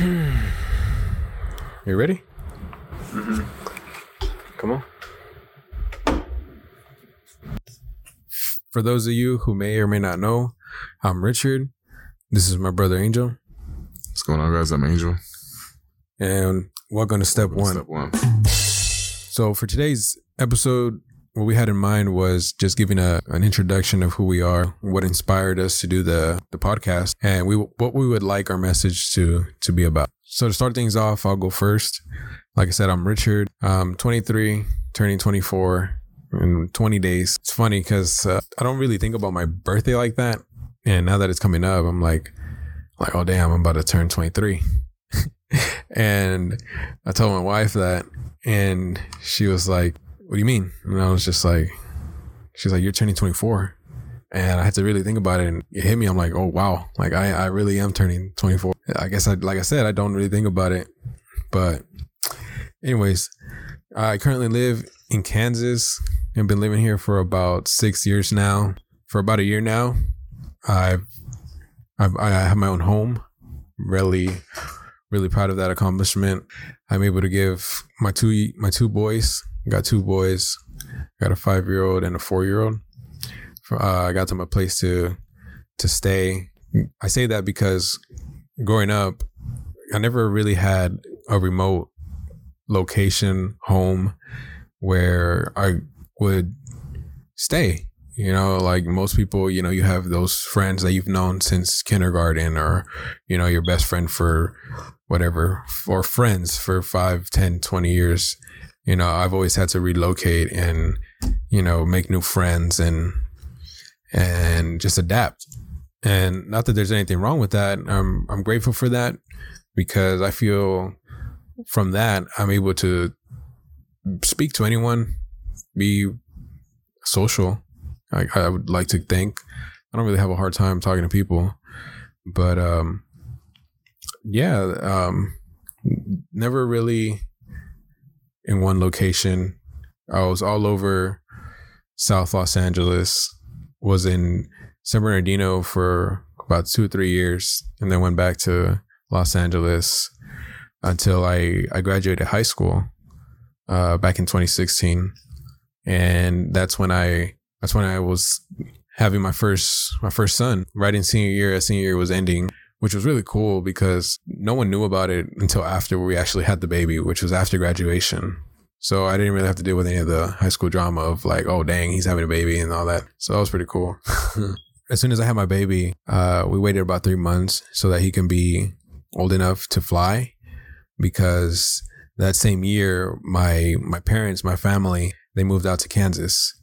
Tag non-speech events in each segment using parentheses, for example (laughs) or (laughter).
(sighs) You ready? Mm-hmm. Come on. For those of you who may or may not know, I'm Richard. This is my brother Angel, What's going on, guys? I'm Angel. and welcome to step one. Step one. So for today's episode, what we had in mind was just giving a an introduction of who we are, what inspired us to do the the podcast, and we what we would like our message to to be about. So to start things off, I'll go first. Like I said, I'm Richard. I'm 23, turning 24 in 20 days. It's funny because uh, I don't really think about my birthday like that, and now that it's coming up, I'm like, like oh damn, I'm about to turn 23. (laughs) and I told my wife that, and she was like, "What do you mean?" And I was just like, "She's like, you're turning 24." And I had to really think about it, and it hit me. I'm like, "Oh wow!" Like I, I really am turning 24. I guess I, like I said, I don't really think about it, but anyways, I currently live in Kansas and been living here for about six years now. For about a year now, I've, I've I have my own home. Really, really proud of that accomplishment. I'm able to give my two my two boys. Got two boys. Got a five year old and a four year old. Uh, I got them a place to to stay. I say that because growing up, I never really had a remote location home where I would stay. You know, like most people, you know, you have those friends that you've known since kindergarten or, you know, your best friend for whatever, or friends for five, ten, twenty years. You know, I've always had to relocate and, you know, make new friends and, and just adapt. And not that there's anything wrong with that. I'm, I'm grateful for that because I feel from that, I'm able to speak to anyone, be social. I, I would like to think. I don't really have a hard time talking to people, but um, yeah, um, never really in one location. I was all over South Los Angeles. Was in San Bernardino for about two three years, and then went back to Los Angeles until I I graduated high school uh, back in 2016, and that's when I that's when I was having my first my first son right in senior year as senior year was ending which was really cool because no one knew about it until after we actually had the baby which was after graduation so I didn't really have to deal with any of the high school drama of like oh dang he's having a baby and all that so that was pretty cool (laughs) as soon as I had my baby uh, we waited about three months so that he can be old enough to fly because that same year my my parents my family they moved out to Kansas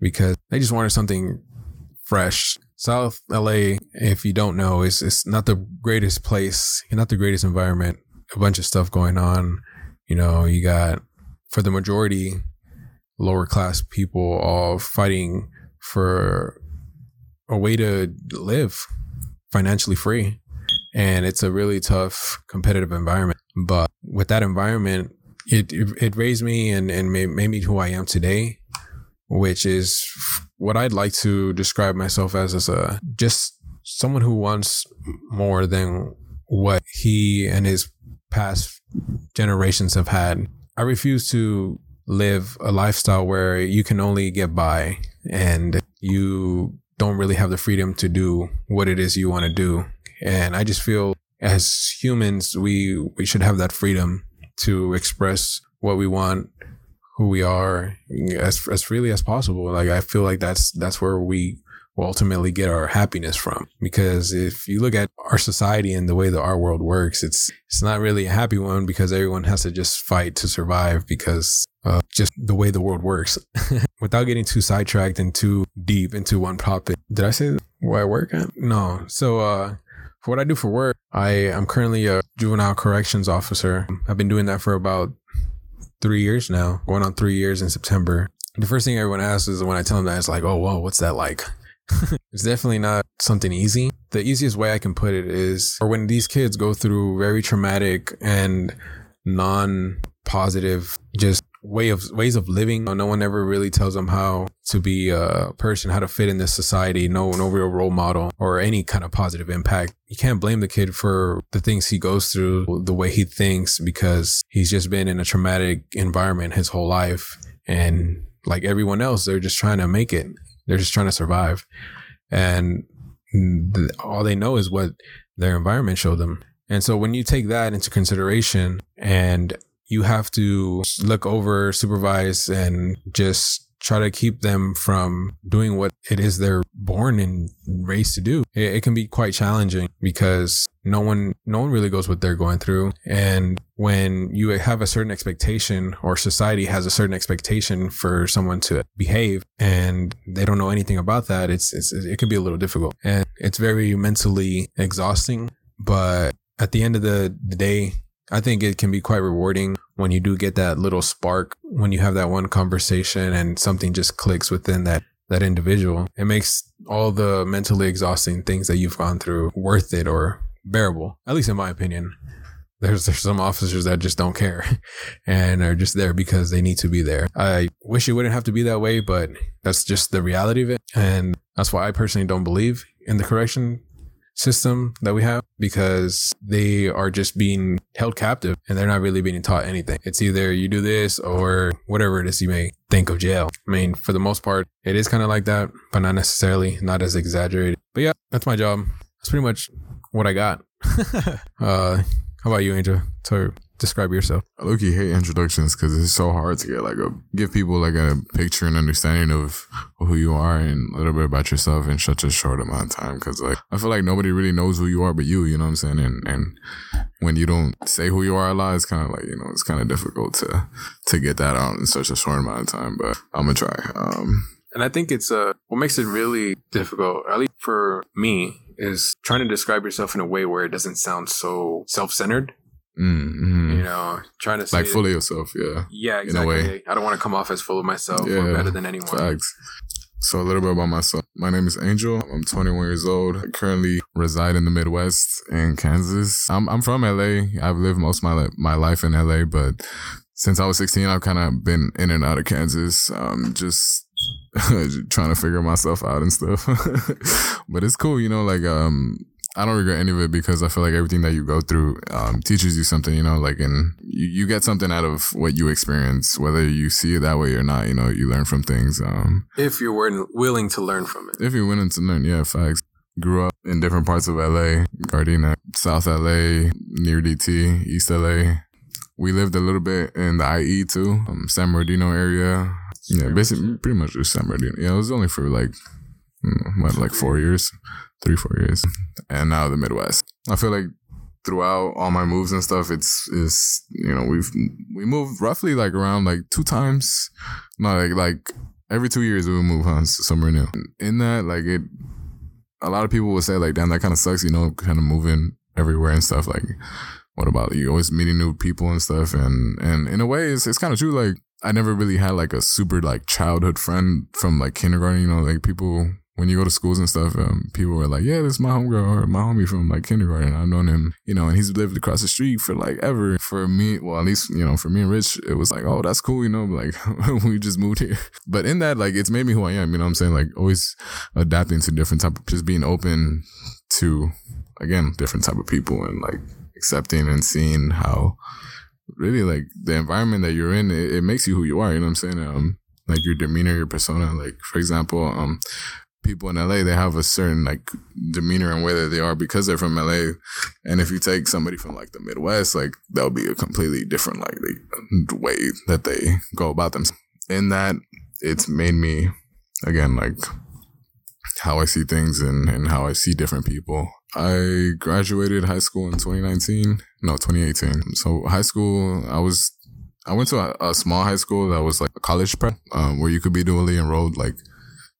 because they just wanted something fresh. South LA, if you don't know, is it's not the greatest place, not the greatest environment. A bunch of stuff going on. You know, you got for the majority lower class people all fighting for a way to live financially free. And it's a really tough competitive environment. But with that environment, it it, it raised me and, and made, made me who I am today which is what I'd like to describe myself as as a just someone who wants more than what he and his past generations have had. I refuse to live a lifestyle where you can only get by and you don't really have the freedom to do what it is you want to do. And I just feel as humans we we should have that freedom to express what we want who we are as as freely as possible. Like I feel like that's that's where we will ultimately get our happiness from. Because if you look at our society and the way that our world works, it's it's not really a happy one because everyone has to just fight to survive because uh, just the way the world works. (laughs) Without getting too sidetracked and too deep into one topic, did I say where I work at? No. So uh, for what I do for work, I am currently a juvenile corrections officer. I've been doing that for about three years now, going on three years in September. The first thing everyone asks is when I tell them that, it's like, oh, whoa, what's that like? (laughs) it's definitely not something easy. The easiest way I can put it is, or when these kids go through very traumatic and non positive, just way of ways of living. No one ever really tells them how to be a person, how to fit in this society. No, no real role model or any kind of positive impact. You can't blame the kid for the things he goes through, the way he thinks, because he's just been in a traumatic environment his whole life. And like everyone else, they're just trying to make it. They're just trying to survive. And all they know is what their environment showed them. And so when you take that into consideration and you have to look over, supervise, and just try to keep them from doing what it is they're born and raised to do. It, it, can be quite challenging because no one, no one really goes what they're going through. And when you have a certain expectation or society has a certain expectation for someone to behave and they don't know anything about that, it's, it's it can be a little difficult and it's very mentally exhausting. But at the end of the, the day, I think it can be quite rewarding when you do get that little spark when you have that one conversation and something just clicks within that that individual. It makes all the mentally exhausting things that you've gone through worth it or bearable. At least in my opinion. There's there's some officers that just don't care (laughs) and are just there because they need to be there. I wish it wouldn't have to be that way, but that's just the reality of it. And that's why I personally don't believe in the correction system that we have because they are just being held captive and they're not really being taught anything. It's either you do this or whatever it is you may think of jail. I mean, for the most part, it is kind of like that, but not necessarily, not as exaggerated. But yeah, that's my job. That's pretty much what I got. (laughs) uh, how about you, Angel? So describe yourself. I look, you hate introductions because it's so hard to get like a give people like a picture and understanding of who you are and a little bit about yourself in such a short amount of time. Because like I feel like nobody really knows who you are but you. You know what I'm saying? And and when you don't say who you are a lot, it's kind of like you know it's kind of difficult to to get that out in such a short amount of time. But I'm gonna try. Um, and I think it's uh, what makes it really difficult, at least for me, is trying to describe yourself in a way where it doesn't sound so self centered. Mm-hmm. You know, trying to like full of yourself, yeah. Yeah, exactly. I don't want to come off as full of myself yeah, or better than anyone. Facts. So a little bit about myself. My name is Angel. I'm 21 years old. I currently reside in the Midwest in Kansas. I'm I'm from LA. I've lived most of my my life in LA, but since I was 16, I've kind of been in and out of Kansas. Um, just (laughs) trying to figure myself out and stuff. (laughs) but it's cool, you know, like um I don't regret any of it because I feel like everything that you go through um, teaches you something, you know, like, and you, you get something out of what you experience, whether you see it that way or not, you know, you learn from things. Um, if you're willing to learn from it. If you're willing to learn, yeah, facts. Grew up in different parts of LA, Gardena, South LA, near DT, East LA. We lived a little bit in the IE too, um, San Bernardino area. Yeah, basically, pretty much just San Bernardino. Yeah, it was only for like, what, like four years three, four years, and now the Midwest. I feel like throughout all my moves and stuff, it's is you know we've we moved roughly like around like two times, not like like every two years we move on somewhere new. In that, like it, a lot of people would say like, damn, that kind of sucks, you know, kind of moving everywhere and stuff. Like, what about you? Always meeting new people and stuff, and and in a way, it's it's kind of true. Like, I never really had like a super like childhood friend from like kindergarten. You know, like people when you go to schools and stuff, um, people are like, "Yeah, this is my homegirl or my homie from like kindergarten. I've known him, you know, and he's lived across the street for like ever." For me, well, at least you know, for me and Rich, it was like, "Oh, that's cool," you know, (laughs) like (laughs) we just moved here. But in that, like, it's made me who I am. You know, what I'm saying like always adapting to different type of, just being open to again different type of people and like accepting and seeing how really like the environment that you're in, it, it makes you who you are. You know what I'm saying? Um, like your demeanor, your persona. Like for example, um, people in LA, they have a certain like demeanor and way that they are because they're from LA. And if you take somebody from like the Midwest, like that'll be a completely different like the way that they go about them. In that, it's made me again like how I see things and, and how I see different people. I graduated high school in 2019, no, 2018. So high school, I was, I went to a, a small high school that was like a college prep, um, where you could be dually enrolled like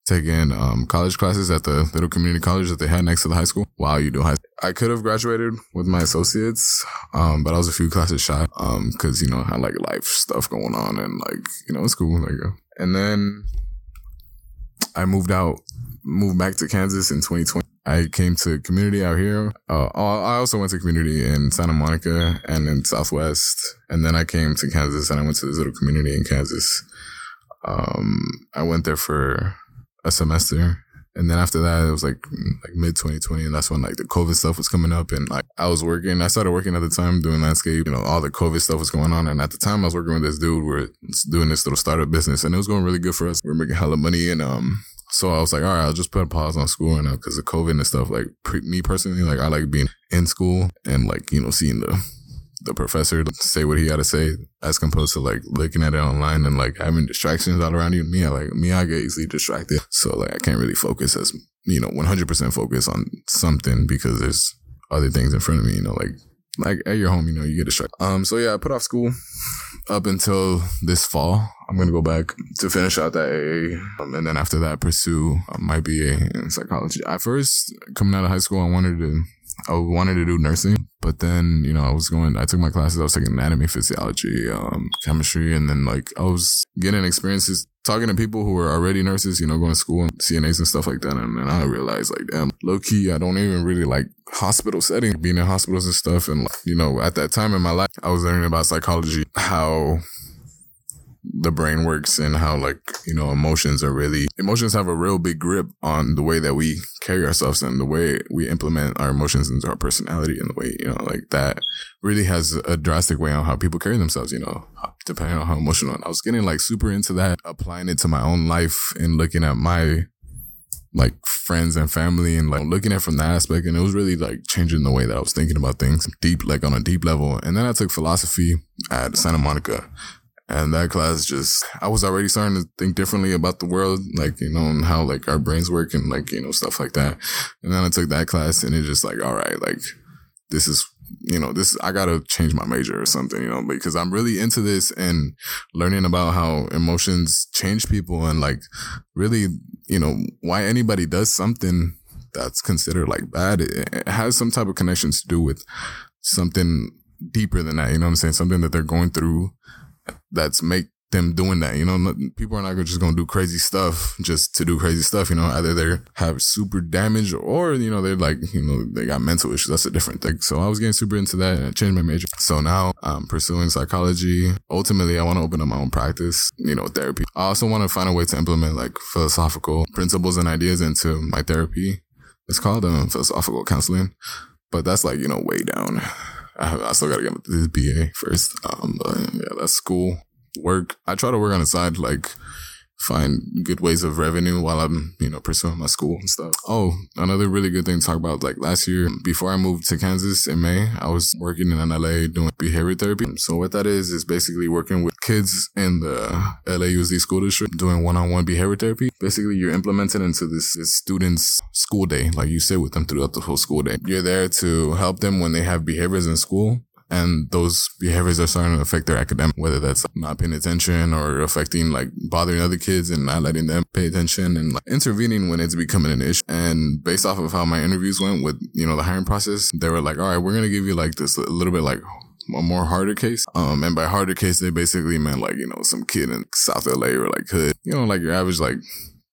taking um, college classes at the little community college that they had next to the high school while you do high school. I could have graduated with my associates, um, but I was a few classes shy because, um, you know, I had like life stuff going on and like, you know, it's cool. Like, and then I moved out, moved back to Kansas in 2020. I came to community out here. Uh, I also went to community in Santa Monica and in Southwest. And then I came to Kansas and I went to this little community in Kansas. Um, I went there for a semester. And then after that, it was like like mid 2020, and that's when like the COVID stuff was coming up, and like I was working. I started working at the time doing landscape. You know, all the COVID stuff was going on, and at the time I was working with this dude. We are doing this little startup business, and it was going really good for us. We are making hella money, and um, so I was like, all right, I'll just put a pause on school right now because of COVID and stuff. Like pre- me personally, like I like being in school and like you know seeing the the professor to say what he got to say as opposed to like looking at it online and like having distractions all around you. Me, I like me, I get easily distracted, so like I can't really focus as you know 100 percent focus on something because there's other things in front of me. You know, like like at your home, you know, you get distracted. Um, so yeah, I put off school up until this fall. I'm gonna go back to finish out that AA, um, and then after that, pursue my BA in psychology. At first, coming out of high school, I wanted to, I wanted to do nursing, but then you know, I was going, I took my classes. I was taking anatomy, physiology, um, chemistry, and then like I was getting experiences talking to people who were already nurses, you know, going to school and CNAs and stuff like that. And then I realized, like, damn, low key, I don't even really like hospital setting, being in hospitals and stuff. And, like, you know, at that time in my life, I was learning about psychology, how the brain works and how like you know emotions are really emotions have a real big grip on the way that we carry ourselves and the way we implement our emotions into our personality and the way you know like that really has a drastic way on how people carry themselves you know depending on how emotional. I was getting like super into that applying it to my own life and looking at my like friends and family and like looking at from that aspect. And it was really like changing the way that I was thinking about things deep like on a deep level. And then I took philosophy at Santa Monica and that class just, I was already starting to think differently about the world, like, you know, and how like our brains work and like, you know, stuff like that. And then I took that class and it just like, all right, like this is, you know, this, I gotta change my major or something, you know, because I'm really into this and learning about how emotions change people and like really, you know, why anybody does something that's considered like bad. It, it has some type of connections to do with something deeper than that. You know what I'm saying? Something that they're going through that's make them doing that. You know, people are not just going to do crazy stuff just to do crazy stuff. You know, either they have super damage or, you know, they're like, you know, they got mental issues. That's a different thing. So I was getting super into that and I changed my major. So now I'm pursuing psychology. Ultimately, I want to open up my own practice, you know, therapy. I also want to find a way to implement like philosophical principles and ideas into my therapy. It's called um, philosophical counseling, but that's like, you know, way down. I, have, I still got to get this BA first. Um, but yeah, that's cool. Work. I try to work on the side, like find good ways of revenue while I'm, you know, pursuing my school and stuff. Oh, another really good thing to talk about, like last year, before I moved to Kansas in May, I was working in LA doing behavior therapy. So what that is, is basically working with kids in the LAUSD school district doing one-on-one behavior therapy. Basically, you're implemented into this, this student's school day. Like you sit with them throughout the whole school day. You're there to help them when they have behaviors in school and those behaviors are starting to affect their academic, whether that's not paying attention or affecting like bothering other kids and not letting them pay attention and like intervening when it's becoming an issue. And based off of how my interviews went with, you know, the hiring process, they were like, all right, we're going to give you like this a little bit like a more harder case. Um, and by harder case, they basically meant like, you know, some kid in South LA or like hood, you know, like your average, like,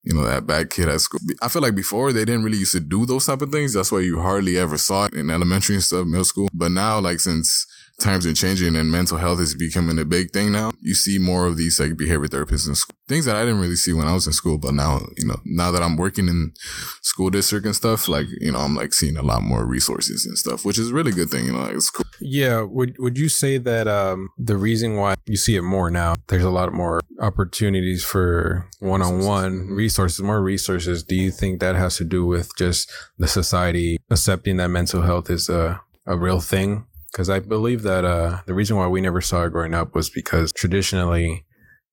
you know, that bad kid at school. I feel like before they didn't really used to do those type of things. That's why you hardly ever saw it in elementary and stuff, middle school. But now, like, since times are changing and mental health is becoming a big thing now. You see more of these like behavior therapists in school. Things that I didn't really see when I was in school, but now, you know, now that I'm working in school district and stuff, like, you know, I'm like seeing a lot more resources and stuff, which is a really good thing, you know, like it's cool. Yeah. Would would you say that um the reason why you see it more now, there's a lot more opportunities for one on one resources, more resources. Do you think that has to do with just the society accepting that mental health is a a real thing because I believe that uh, the reason why we never saw it growing up was because traditionally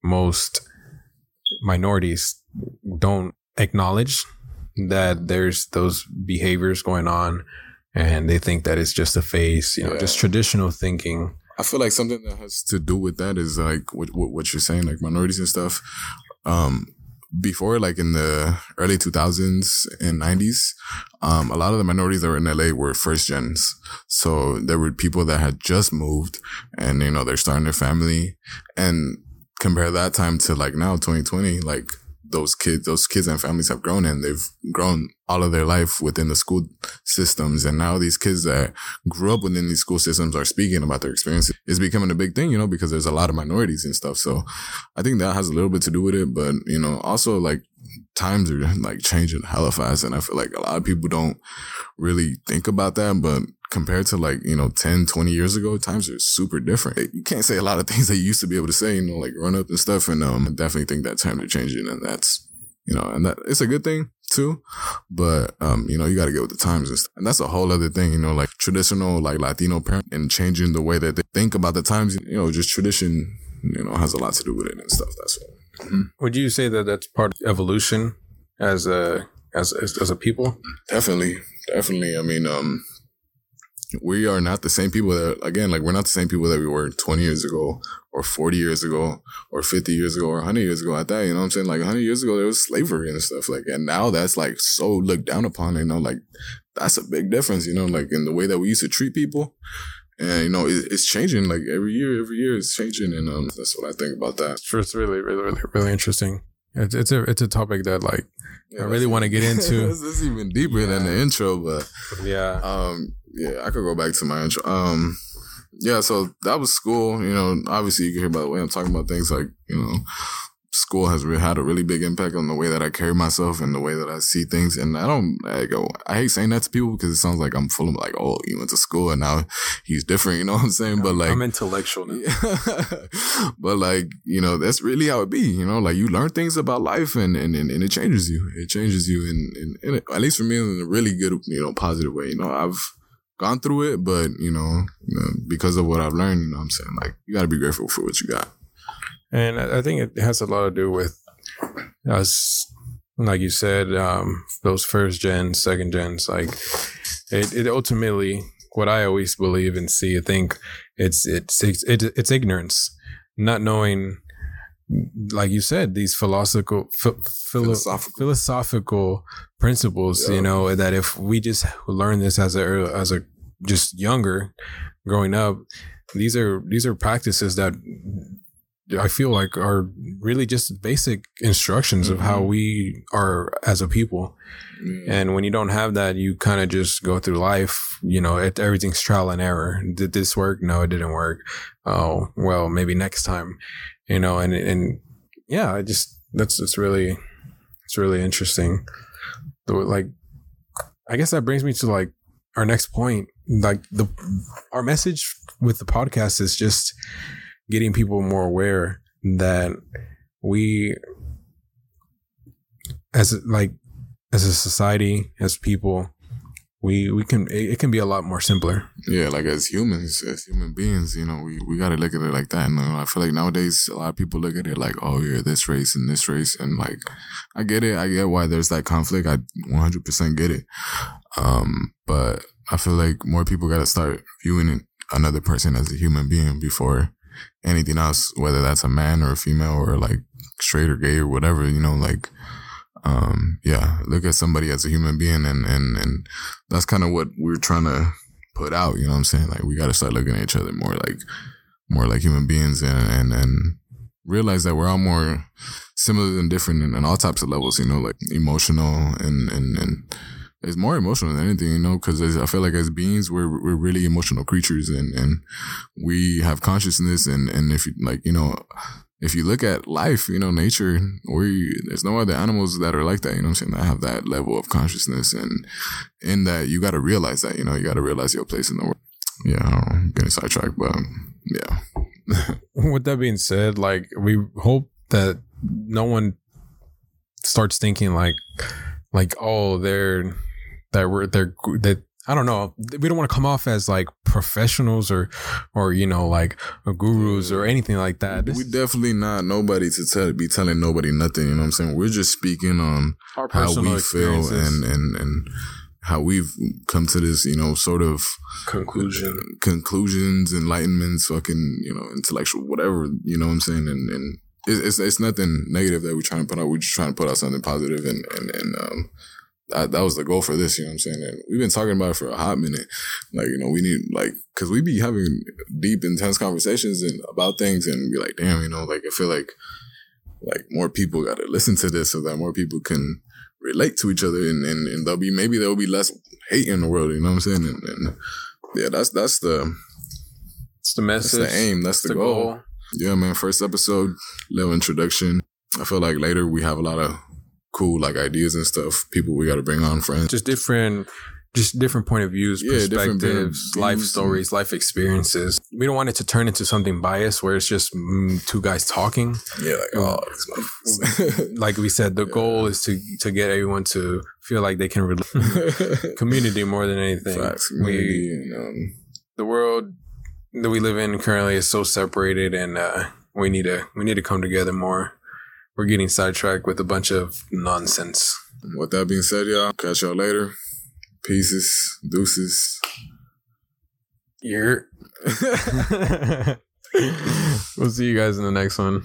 most minorities don't acknowledge that there's those behaviors going on and they think that it's just a phase, you know, yeah. just traditional thinking. I feel like something that has to do with that is like what, what you're saying, like minorities and stuff. Um, before, like in the early 2000s and 90s, um, a lot of the minorities that were in LA were first gens. So there were people that had just moved and, you know, they're starting their family and compare that time to like now, 2020, like those kids, those kids and families have grown in. They've grown all of their life within the school systems. And now these kids that grew up within these school systems are speaking about their experiences. It's becoming a big thing, you know, because there's a lot of minorities and stuff. So I think that has a little bit to do with it. But, you know, also like times are like changing hella fast. And I feel like a lot of people don't really think about that. But compared to like, you know, 10, 20 years ago, times are super different. You can't say a lot of (laughs) things that you used to be able to say, you know, like run up and stuff. And um, I definitely think that times are changing and that's, you know, and that it's a good thing too. But, um, you know, you got to get with the times and, stuff. and that's a whole other thing, you know, like traditional, like Latino parent and changing the way that they think about the times, you know, just tradition, you know, has a lot to do with it and stuff. That's what. Mm-hmm. Would you say that that's part of evolution as a, as, as, as a people? Definitely. Definitely. I mean, um, we are not the same people that again like we're not the same people that we were 20 years ago or 40 years ago or 50 years ago or 100 years ago at that you know what i'm saying? Like 100 years ago there was slavery and stuff like and now that's like so looked down upon you know like that's a big difference you know like in the way that we used to treat people. And you know it, it's changing like every year every year it's changing and um that's what i think about that. Sure it's really really really, really interesting. It's, it's a it's a topic that like yeah, I really want to get (laughs) into. this is even deeper yeah. than the intro, but yeah, um, yeah, I could go back to my intro. Um, yeah, so that was school. You know, obviously you can hear by the way I'm talking about things like you know school has really had a really big impact on the way that I carry myself and the way that I see things. And I don't, I go, I hate saying that to people because it sounds like I'm full of like, oh, he went to school and now he's different. (laughs) You know what I'm saying? But like, I'm intellectual now. (laughs) but like, you know, that's really how it be. You know, like you learn things about life and and, and, and it changes you. It changes you in, at least for me in a really good, you know, positive way. You know, I've gone through it, but you know, know because of what I've learned, you know, I'm saying like you got to be grateful for what you got. And I think it has a lot to do with us, like you said, um, those first gens, second gens. Like it, it ultimately, what I always believe and see, I think it's it's it's, it's ignorance, not knowing. Like you said, these philosophical philosophical. philosophical principles. Yeah. You know that if we just learn this as a as a just younger, growing up, these are these are practices that I feel like are really just basic instructions mm-hmm. of how mm-hmm. we are as a people. Mm-hmm. And when you don't have that, you kind of just go through life, you know, it, everything's trial and error. Did this work? No, it didn't work. Oh, well, maybe next time, you know, and, and yeah, I just, that's, it's really, it's really interesting. The, Like, I guess that brings me to like our next point. Like the, our message with the podcast is just, getting people more aware that we as like as a society as people we we can it, it, can be a lot more simpler. Yeah like as humans as human beings you know we, we got to look at it like that. And i feel like nowadays a lot of people look at it like oh you're this race and this race. And like i get it. I get why there's that conflict. I 100% get it. Um but i feel like more people got to start viewing another person as a human being before anything else, whether that's a man or a female or like straight or gay or whatever, you know, like, um, yeah, look at somebody as a human being and, and, and that's kind of what we're trying to put out, you know what I'm saying? Like we got to start looking at each other more like, more like human beings and, and, and realize that we're all more similar than different in, in all types of levels, you know, like emotional and, and, and, it's more emotional than anything, you know, because I feel like as beings, we're we're really emotional creatures, and and we have consciousness, and and if you like, you know, if you look at life, you know, nature, we there's no other animals that are like that, you know I'm saying, that have that level of consciousness, and in that you got to realize that, you know, you got to realize your place in the world. Yeah, I don't know, getting sidetracked, but um, yeah. (laughs) With that being said, like we hope that no one starts thinking like like oh they're that we're they're that I don't know. We don't want to come off as like professionals or, or you know, like gurus or anything like that. we definitely not nobody to tell be telling nobody nothing. You know what I'm saying? We're just speaking on how we feel and and and how we've come to this, you know, sort of conclusion, conclusions, enlightenments, fucking, you know, intellectual, whatever. You know what I'm saying? And and it's it's nothing negative that we're trying to put out. We're just trying to put out something positive and and and um that, that was the goal for this, you know what I'm saying? And we've been talking about it for a hot minute. Like, you know, we need, like, cause we be having deep, intense conversations and about things and be like, damn, you know, like, I feel like like more people got to listen to this so that more people can relate to each other and, and, and there'll be maybe there'll be less hate in the world you know what i'm saying and, and yeah that's that's the It's the message. that's the aim that's the, the goal. goal. yeah man first episode little introduction i feel like later we have a lot of cool like ideas and stuff people we got to bring on friends Just different, just different point of views, Yeah, perspectives, life stories, life experiences. We don't want it to turn into something biased where it's just mm, two guys talking. yeah like oh these motherfuckers. (laughs) Like we said, the goal is to to get everyone to feel like they can relate. (laughs) Community more than anything. Facts, We and, um, the world that we live in currently is so separated and uh, we need to we need to come together more we're getting sidetracked with a bunch of nonsense with that being said, y'all, catch y'all later. Pieces, deuces. you're (laughs) (laughs) we'll see you guys in the next one